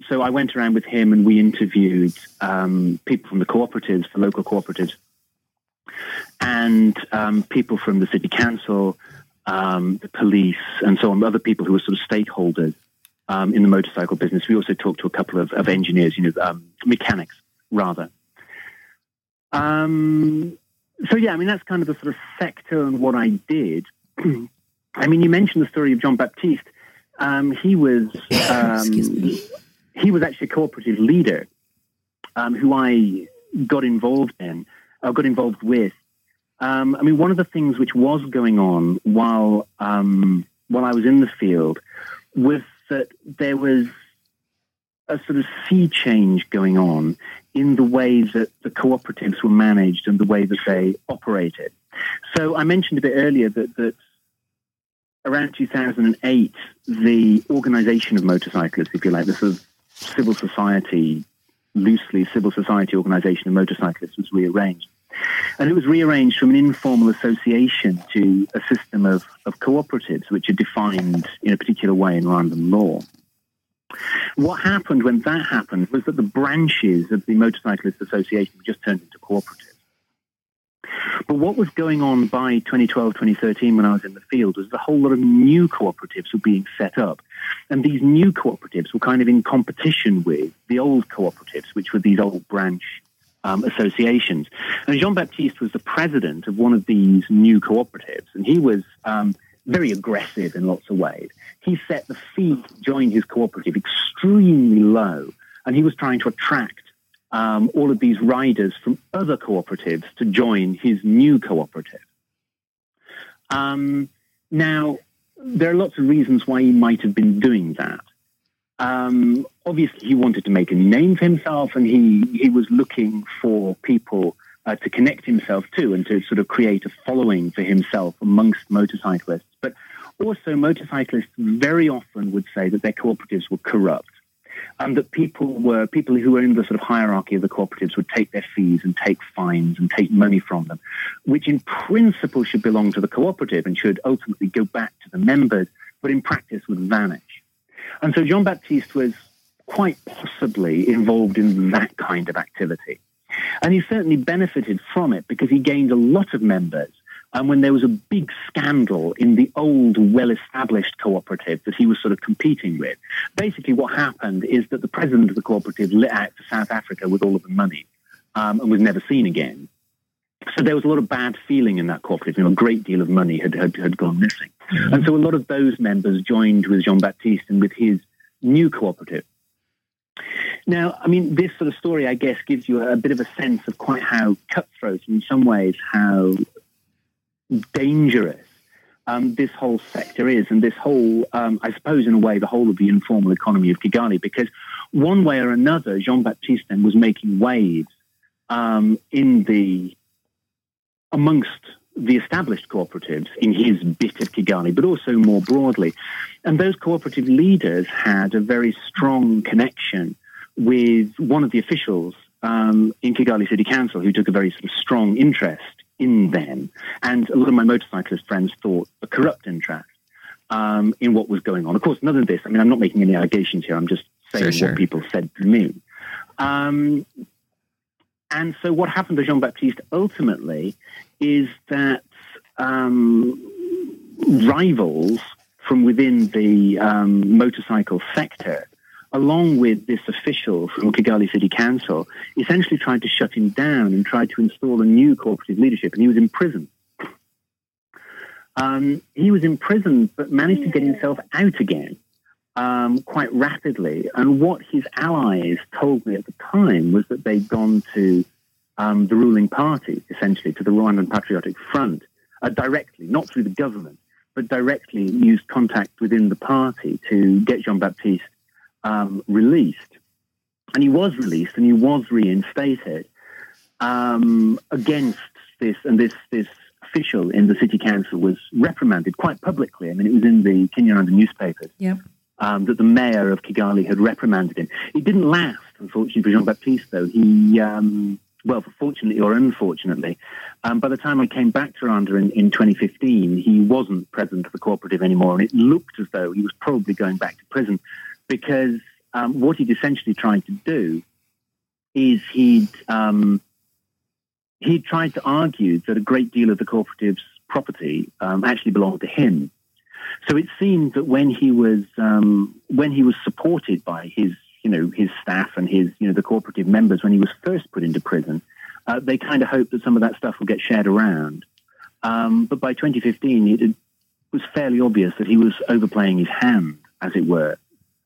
So I went around with him and we interviewed um, people from the cooperatives, the local cooperatives, and um, people from the city council, um, the police, and so on, other people who were sort of stakeholders um, in the motorcycle business. We also talked to a couple of, of engineers, you know, um, mechanics rather. Um, so yeah, I mean that's kind of the sort of sector and what I did. I mean, you mentioned the story of John Baptiste. Um, he was um, he was actually a cooperative leader um, who I got involved in, uh, got involved with. Um, I mean, one of the things which was going on while um, while I was in the field was that there was a sort of sea change going on in the way that the cooperatives were managed and the way that they operated. So I mentioned a bit earlier that, that around 2008, the organization of motorcyclists, if you like, the sort of civil society, loosely civil society organization of motorcyclists was rearranged. And it was rearranged from an informal association to a system of, of cooperatives, which are defined in a particular way in Rwandan law. What happened when that happened was that the branches of the Motorcyclist Association just turned into cooperatives. But what was going on by 2012, 2013 when I was in the field was a whole lot of new cooperatives were being set up. And these new cooperatives were kind of in competition with the old cooperatives, which were these old branch um, associations. And Jean Baptiste was the president of one of these new cooperatives, and he was um, very aggressive in lots of ways. He set the fee to join his cooperative extremely low, and he was trying to attract um, all of these riders from other cooperatives to join his new cooperative. Um, now, there are lots of reasons why he might have been doing that. Um, obviously, he wanted to make a name for himself, and he he was looking for people uh, to connect himself to, and to sort of create a following for himself amongst motorcyclists. But also, motorcyclists very often would say that their cooperatives were corrupt and that people were people who were in the sort of hierarchy of the cooperatives would take their fees and take fines and take money from them, which in principle should belong to the cooperative and should ultimately go back to the members, but in practice would vanish. And so Jean Baptiste was quite possibly involved in that kind of activity. And he certainly benefited from it because he gained a lot of members and when there was a big scandal in the old, well established cooperative that he was sort of competing with, basically what happened is that the president of the cooperative lit out to South Africa with all of the money um, and was never seen again. So there was a lot of bad feeling in that cooperative. You know, a great deal of money had, had, had gone missing. Mm-hmm. And so a lot of those members joined with Jean Baptiste and with his new cooperative. Now, I mean, this sort of story, I guess, gives you a, a bit of a sense of quite how cutthroat, in some ways, how dangerous um, this whole sector is, and this whole, um, I suppose, in a way, the whole of the informal economy of Kigali, because one way or another, Jean Baptiste then was making waves um, in the amongst the established cooperatives in his bit of Kigali, but also more broadly. And those cooperative leaders had a very strong connection with one of the officials um, in Kigali City Council who took a very sort of strong interest in them. And a lot of my motorcyclist friends thought a corrupt interest um, in what was going on. Of course, none of this, I mean, I'm not making any allegations here. I'm just saying sure, sure. what people said to me. Um, and so what happened to Jean Baptiste ultimately is that um, rivals from within the um, motorcycle sector along with this official from Kigali City Council, essentially tried to shut him down and tried to install a new cooperative leadership, and he was imprisoned. Um, he was in prison, but managed to get himself out again um, quite rapidly. And what his allies told me at the time was that they'd gone to um, the ruling party, essentially, to the Rwandan Patriotic Front, uh, directly, not through the government, but directly used contact within the party to get Jean Baptiste um, released. And he was released and he was reinstated um, against this, and this, this official in the city council was reprimanded quite publicly. I mean, it was in the Kinyarwanda newspapers. Yep. Um, that the mayor of Kigali had reprimanded him. It didn't last, unfortunately, for Jean Baptiste, though. He, um, well, fortunately or unfortunately, um, by the time I came back to Rwanda in, in 2015, he wasn't president of the cooperative anymore, and it looked as though he was probably going back to prison because um, what he'd essentially tried to do is he'd um, he tried to argue that a great deal of the cooperative's property um, actually belonged to him. So it seemed that when he was um, when he was supported by his you know his staff and his you know the cooperative members when he was first put into prison, uh, they kind of hoped that some of that stuff would get shared around. Um, but by 2015, it, was fairly obvious that he was overplaying his hand, as it were,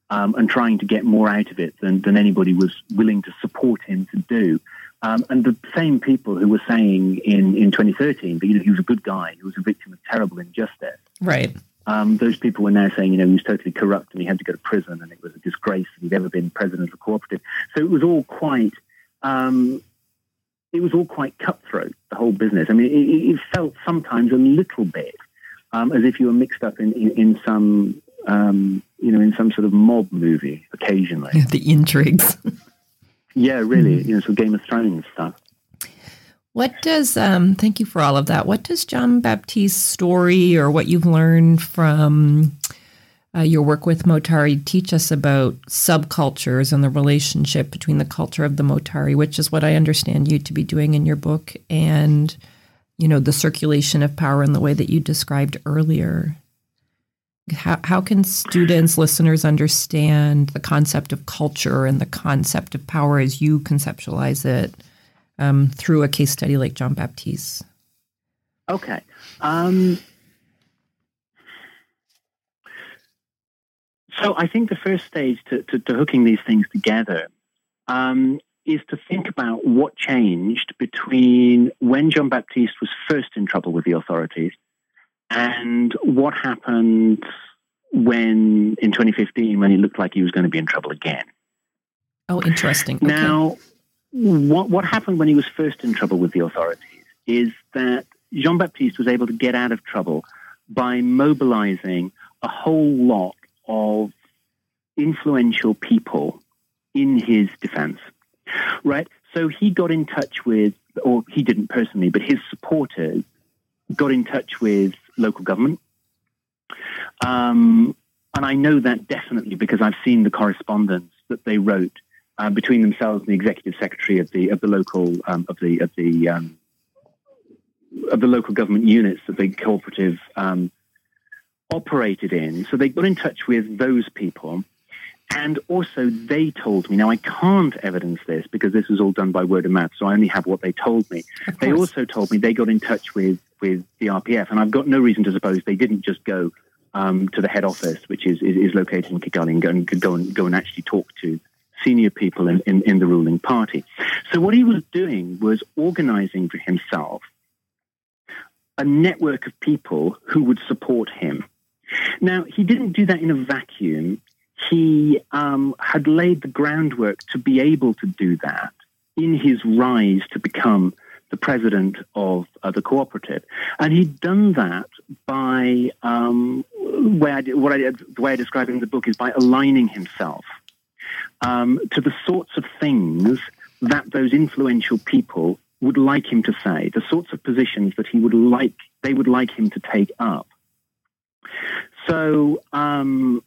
um, and trying to get more out of it than, than anybody was willing to support him to do. Um, and the same people who were saying in, in 2013 that you know, he was a good guy, he was a victim of terrible injustice. Right. Um, those people were now saying, you know, he was totally corrupt and he had to go to prison and it was a disgrace that he'd ever been president of a cooperative. So it was all quite, um, it was all quite cutthroat, the whole business. I mean, it, it felt sometimes a little bit um, as if you were mixed up in, in, in some, um, you know, in some sort of mob movie occasionally. Yeah, the intrigues. yeah, really, you know, sort of Game of Thrones stuff. What does, um, thank you for all of that. What does John Baptiste's story or what you've learned from uh, your work with Motari teach us about subcultures and the relationship between the culture of the Motari, which is what I understand you to be doing in your book, and, you know, the circulation of power in the way that you described earlier? How, how can students, listeners understand the concept of culture and the concept of power as you conceptualize it? um, through a case study like John Baptiste? Okay. Um, so I think the first stage to, to, to hooking these things together um, is to think about what changed between when John Baptiste was first in trouble with the authorities and what happened when in 2015 when he looked like he was going to be in trouble again. Oh, interesting. Okay. Now, what, what happened when he was first in trouble with the authorities is that Jean Baptiste was able to get out of trouble by mobilizing a whole lot of influential people in his defense. Right? So he got in touch with, or he didn't personally, but his supporters got in touch with local government. Um, and I know that definitely because I've seen the correspondence that they wrote uh, between themselves and the executive secretary of the of the local um, of the of the um, of the local government units that the cooperative um, operated in. So they got in touch with those people. And also, they told me. Now, I can't evidence this because this was all done by word of mouth, so I only have what they told me. They also told me they got in touch with with the RPF, and I've got no reason to suppose they didn't just go um, to the head office, which is, is, is located in Kigali, and go and go and go and actually talk to senior people in, in, in the ruling party. So what he was doing was organizing for himself a network of people who would support him. Now, he didn't do that in a vacuum. He um, had laid the groundwork to be able to do that in his rise to become the president of uh, the cooperative. And he'd done that by, um, I, what I, the way I describe it in the book is by aligning himself um, to the sorts of things that those influential people would like him to say, the sorts of positions that he would like they would like him to take up. So, um,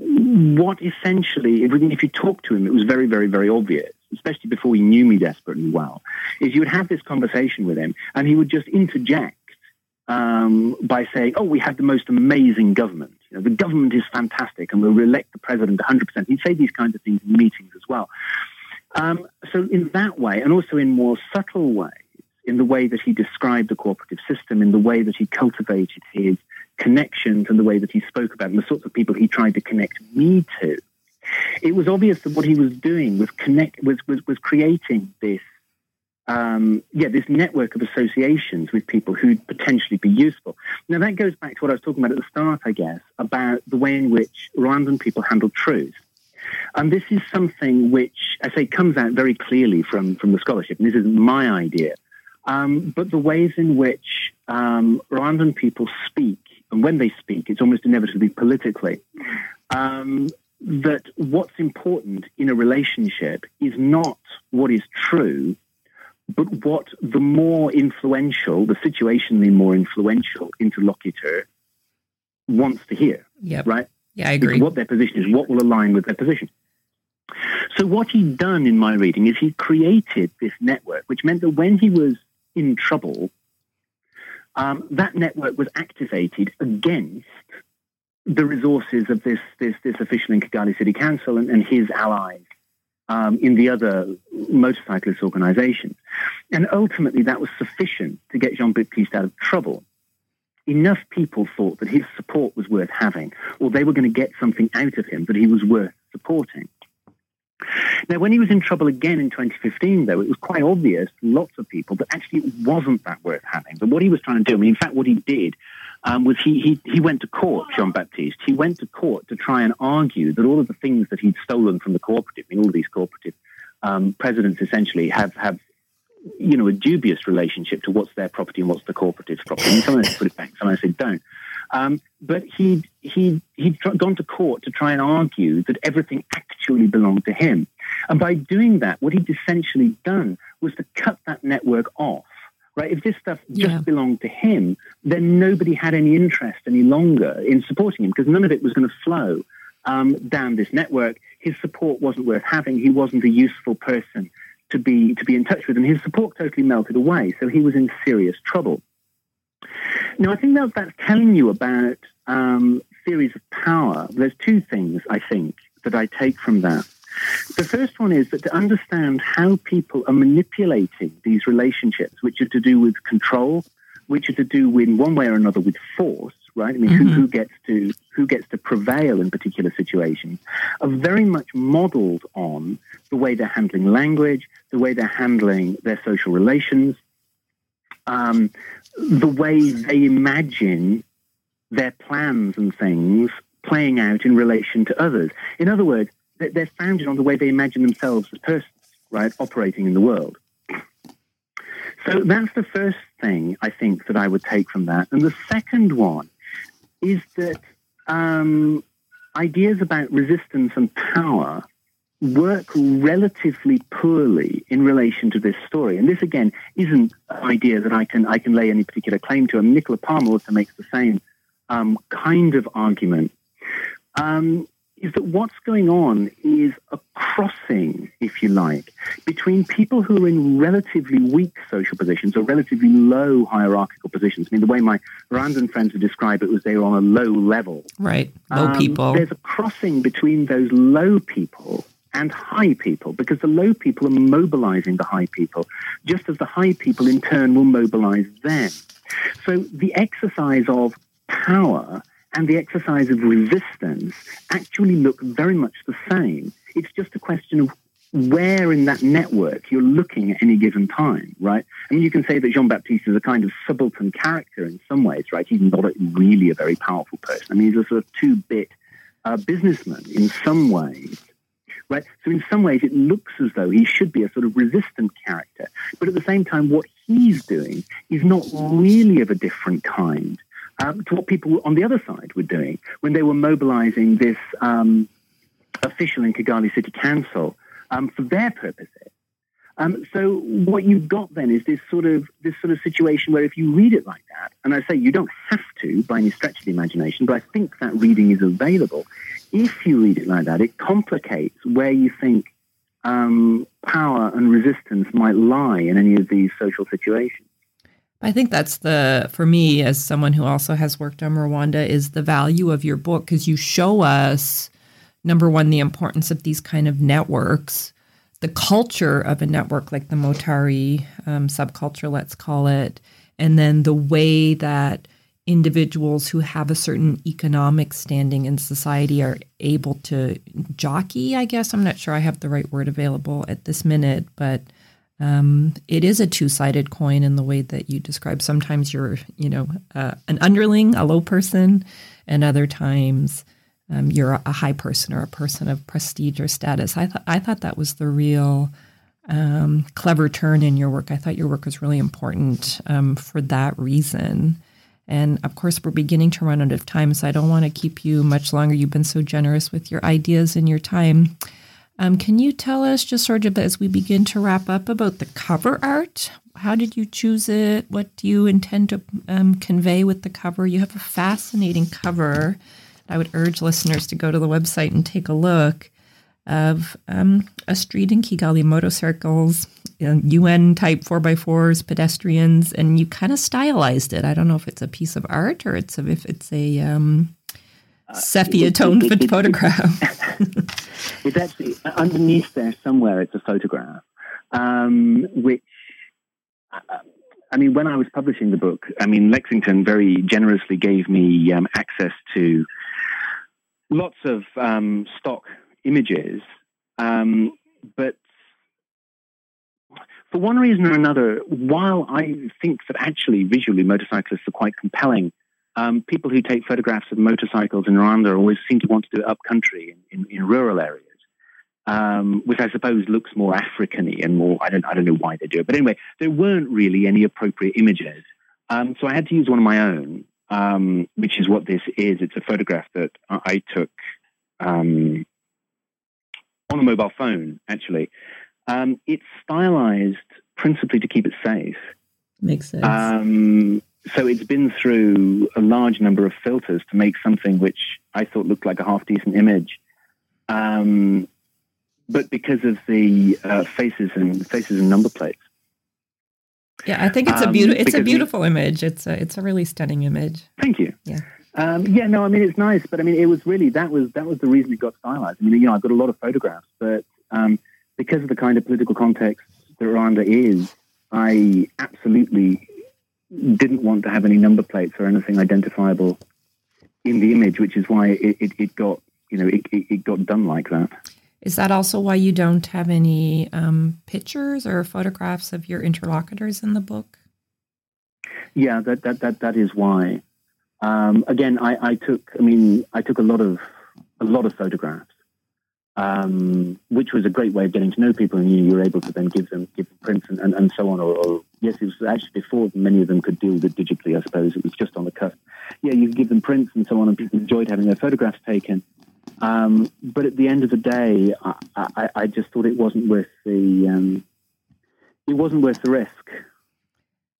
what essentially, if you talk to him, it was very, very, very obvious, especially before he knew me desperately well, is you would have this conversation with him, and he would just interject um, by saying, "Oh, we have the most amazing government." You know, the government is fantastic and we'll re-elect the president 100%. He'd say these kinds of things in meetings as well. Um, so in that way, and also in more subtle ways, in the way that he described the cooperative system, in the way that he cultivated his connections and the way that he spoke about and the sorts of people he tried to connect me to, it was obvious that what he was doing was connect was was, was creating this um, yeah, this network of associations with people who'd potentially be useful. Now, that goes back to what I was talking about at the start, I guess, about the way in which Rwandan people handle truth. And this is something which, I say, comes out very clearly from, from the scholarship, and this isn't my idea. Um, but the ways in which um, Rwandan people speak, and when they speak, it's almost inevitably politically, um, that what's important in a relationship is not what is true, but what the more influential, the situationally more influential interlocutor wants to hear. Yeah. Right? Yeah, I agree. It's what their position is, what will align with their position. So what he'd done in my reading is he created this network, which meant that when he was in trouble, um, that network was activated against the resources of this this this official in Kigali City Council and, and his allies um, in the other motorcyclist organizations. And ultimately, that was sufficient to get Jean Baptiste out of trouble. Enough people thought that his support was worth having, or they were going to get something out of him that he was worth supporting. Now, when he was in trouble again in 2015, though, it was quite obvious to lots of people that actually it wasn't that worth having. But what he was trying to do, I mean, in fact, what he did um, was he, he, he went to court, Jean Baptiste. He went to court to try and argue that all of the things that he'd stolen from the cooperative, I mean, all of these cooperative um, presidents essentially have, have you know, a dubious relationship to what's their property and what's the cooperative's property. And some of them put it back, some of them said don't. Um, but he'd, he'd, he'd gone to court to try and argue that everything actually belonged to him. And by doing that, what he'd essentially done was to cut that network off. Right? If this stuff just yeah. belonged to him, then nobody had any interest any longer in supporting him because none of it was going to flow um, down this network. His support wasn't worth having. He wasn't a useful person to be to be in touch with, and his support totally melted away. So he was in serious trouble. Now, I think that that's telling you about um, theories of power. There's two things I think that I take from that. The first one is that to understand how people are manipulating these relationships, which are to do with control, which are to do with one way or another with force, right? I mean, mm-hmm. who, who, gets to who gets to prevail in particular situations, are very much modelled on the way they're handling language, the way they're handling their social relations, um, the way they imagine their plans and things playing out in relation to others. In other words, they're founded on the way they imagine themselves as persons, right, operating in the world. So that's the first thing I think that I would take from that. And the second one is that um, ideas about resistance and power work relatively poorly in relation to this story. And this again isn't an idea that I can I can lay any particular claim to. And Nicola Palmer also makes the same um, kind of argument. Um, is that what's going on is a crossing, if you like, between people who are in relatively weak social positions or relatively low hierarchical positions. I mean, the way my Rwandan friends would describe it was they were on a low level. Right, low um, people. There's a crossing between those low people and high people because the low people are mobilizing the high people, just as the high people in turn will mobilize them. So the exercise of power and the exercise of resistance actually look very much the same. It's just a question of where in that network you're looking at any given time, right? I mean, you can say that Jean Baptiste is a kind of subaltern character in some ways, right? He's not a, really a very powerful person. I mean, he's a sort of two bit uh, businessman in some ways right? So in some ways, it looks as though he should be a sort of resistant character. But at the same time, what he's doing is not really of a different kind um, to what people on the other side were doing when they were mobilizing this um, official in Kigali City Council um, for their purposes. Um, so what you've got then is this sort of this sort of situation where if you read it like that, and I say you don't have to by any stretch of the imagination, but I think that reading is available if you read it like that, it complicates where you think um, power and resistance might lie in any of these social situations. I think that's the, for me, as someone who also has worked on Rwanda, is the value of your book because you show us, number one, the importance of these kind of networks, the culture of a network like the Motari um, subculture, let's call it, and then the way that individuals who have a certain economic standing in society are able to jockey, I guess. I'm not sure I have the right word available at this minute, but um, it is a two sided coin in the way that you describe. Sometimes you're, you know, uh, an underling, a low person, and other times um, you're a high person or a person of prestige or status. I, th- I thought that was the real. Um, clever turn in your work. I thought your work was really important um, for that reason. And of course, we're beginning to run out of time, so I don't want to keep you much longer. You've been so generous with your ideas and your time. Um, can you tell us, just sort of as we begin to wrap up, about the cover art? How did you choose it? What do you intend to um, convey with the cover? You have a fascinating cover. I would urge listeners to go to the website and take a look. of um, a street in Kigali, motorcycles, UN type 4x4s, pedestrians, and you kind of stylized it. I don't know if it's a piece of art or it's a, if it's a um, sepia toned uh, photograph. it's actually underneath there somewhere, it's a photograph, um, which. Uh, I mean, when I was publishing the book, I mean, Lexington very generously gave me um, access to lots of um, stock images, um, but for one reason or another, while I think that actually visually motorcyclists are quite compelling, um, people who take photographs of motorcycles in Rwanda always seem to want to do it up country in, in, in rural areas. Um, which I suppose looks more Africany and more. I don't. I don't know why they do it, but anyway, there weren't really any appropriate images, um, so I had to use one of my own, um, which is what this is. It's a photograph that I took um, on a mobile phone, actually. Um, it's stylized principally to keep it safe. Makes sense. Um, so it's been through a large number of filters to make something which I thought looked like a half decent image. Um, but because of the uh, faces and faces and number plates. Yeah, I think it's a beautiful. Um, it's a beautiful image. It's a it's a really stunning image. Thank you. Yeah. Um, yeah, no, I mean it's nice, but I mean it was really that was that was the reason it got stylized. I mean, you know, I've got a lot of photographs, but um, because of the kind of political context that Rwanda is, I absolutely didn't want to have any number plates or anything identifiable in the image, which is why it, it, it got you know it, it, got done like that. Is that also why you don't have any um, pictures or photographs of your interlocutors in the book? Yeah, that that that, that is why. Um, again, I, I, took, I mean, I took a lot of a lot of photographs, um, which was a great way of getting to know people, and you, you were able to then give them give them prints and, and, and so on. Or, or, yes, it was actually before many of them could deal with it digitally. I suppose it was just on the cusp. Yeah, you give them prints and so on, and people enjoyed having their photographs taken. Um, but at the end of the day, I, I, I just thought it wasn't worth the um, it wasn't worth the risk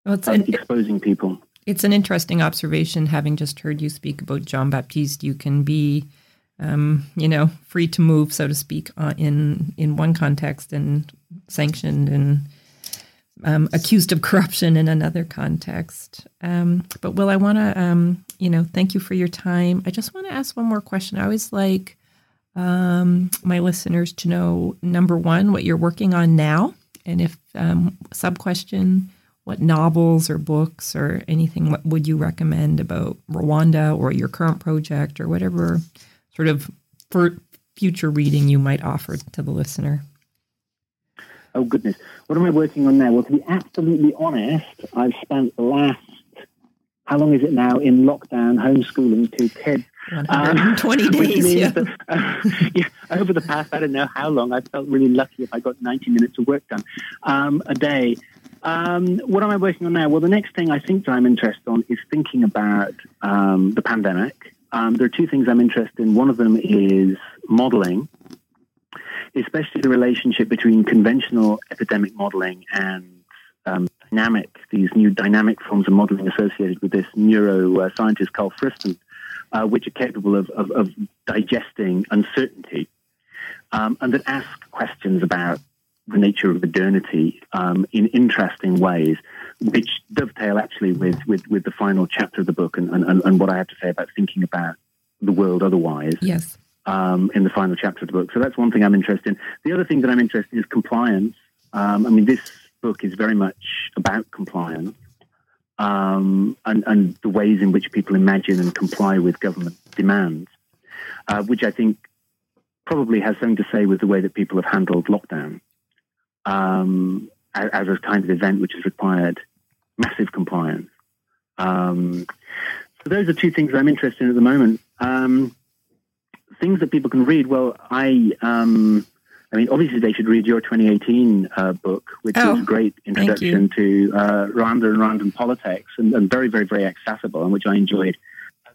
well, of an, exposing people. It's an interesting observation. Having just heard you speak about Jean Baptiste, you can be, um, you know, free to move, so to speak, uh, in in one context and sanctioned and um, accused of corruption in another context. Um, but Will, I want to, um, you know, thank you for your time. I just want to ask one more question. I always like um, my listeners to know number one what you're working on now, and if um, sub question what novels or books or anything what would you recommend about Rwanda or your current project or whatever sort of for future reading you might offer to the listener? Oh goodness, what am I working on now? Well, to be absolutely honest, I've spent the last how long is it now in lockdown homeschooling two kids 120 um, days. Yeah. That, uh, yeah. Over the past, I don't know how long, I felt really lucky if I got 90 minutes of work done um, a day. Um, what am I working on now? Well, the next thing I think that I'm interested on is thinking about um, the pandemic. Um, there are two things I'm interested in. One of them is modeling, especially the relationship between conventional epidemic modeling and um, dynamic, these new dynamic forms of modeling associated with this neuroscientist Karl Friston, uh, which are capable of, of, of digesting uncertainty um, and that ask questions about the nature of modernity um, in interesting ways, which dovetail actually with, with, with the final chapter of the book and, and, and what I have to say about thinking about the world otherwise. Yes. Um, in the final chapter of the book. So that's one thing I'm interested in. The other thing that I'm interested in is compliance. Um, I mean, this book is very much about compliance um, and, and, the ways in which people imagine and comply with government demands, uh, which I think probably has something to say with the way that people have handled lockdown um, as, as, a kind of event which has required massive compliance. Um, so those are two things I'm interested in at the moment. Um, things that people can read. Well, I, um, I mean, obviously they should read your 2018 uh, book, which oh, is a great introduction to uh, Rwanda and Rwandan politics, and, and, very, very, very accessible, and which I enjoyed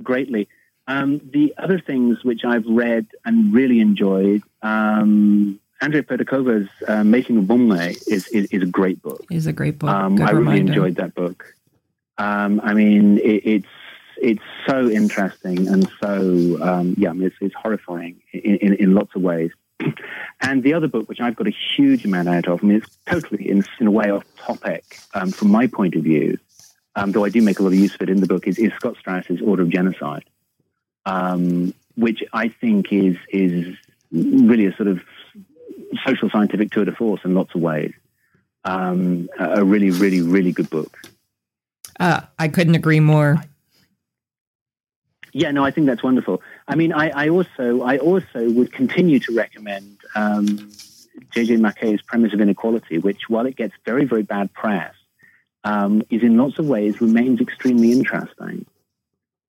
greatly. Um, the other things which I've read and really enjoyed, um, Andrea Purdeková's uh, Making Ubumwe is, is, is, a great book. Is a great book. Um, I really enjoyed that book. Um, I mean, it, it's it's so interesting and so um, yeah, it's, it's horrifying in, in, in, lots of ways. And the other book, which I've got a huge amount out of, I mean, it's totally, in, in a way, off topic um, from my point of view, um, though I do make a lot of use of it in the book, is, is Scott Straus's Order of Genocide, um, which I think is is really a sort of social scientific tour de force in lots of ways. Um, a really, really, really good book. Uh, I couldn't agree more. Yeah, no, I think that's wonderful. I mean, I, I also I also would continue to recommend um, J.J. Maquet's Premise of Inequality, which, while it gets very, very bad press, um, is in lots of ways remains extremely interesting.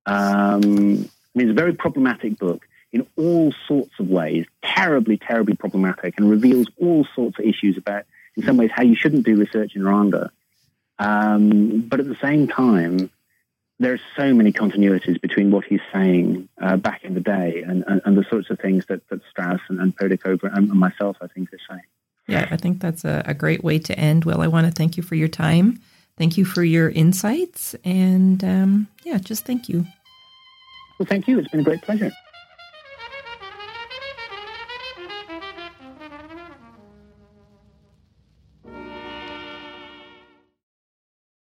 Um, I mean, it's a very problematic book in all sorts of ways, terribly, terribly problematic, and reveals all sorts of issues about, in some ways, how you shouldn't do research in Rwanda. Um, but at the same time, there are so many continuities between what he's saying uh, back in the day and, and, and, the sorts of things that, that Straus and, and Purdeková and, and myself, I think, are saying. Yeah, I think that's a, a great way to end. Well, I want to thank you for your time. Thank you for your insights. And um, yeah, just thank you. Well, thank you. It's been a great pleasure.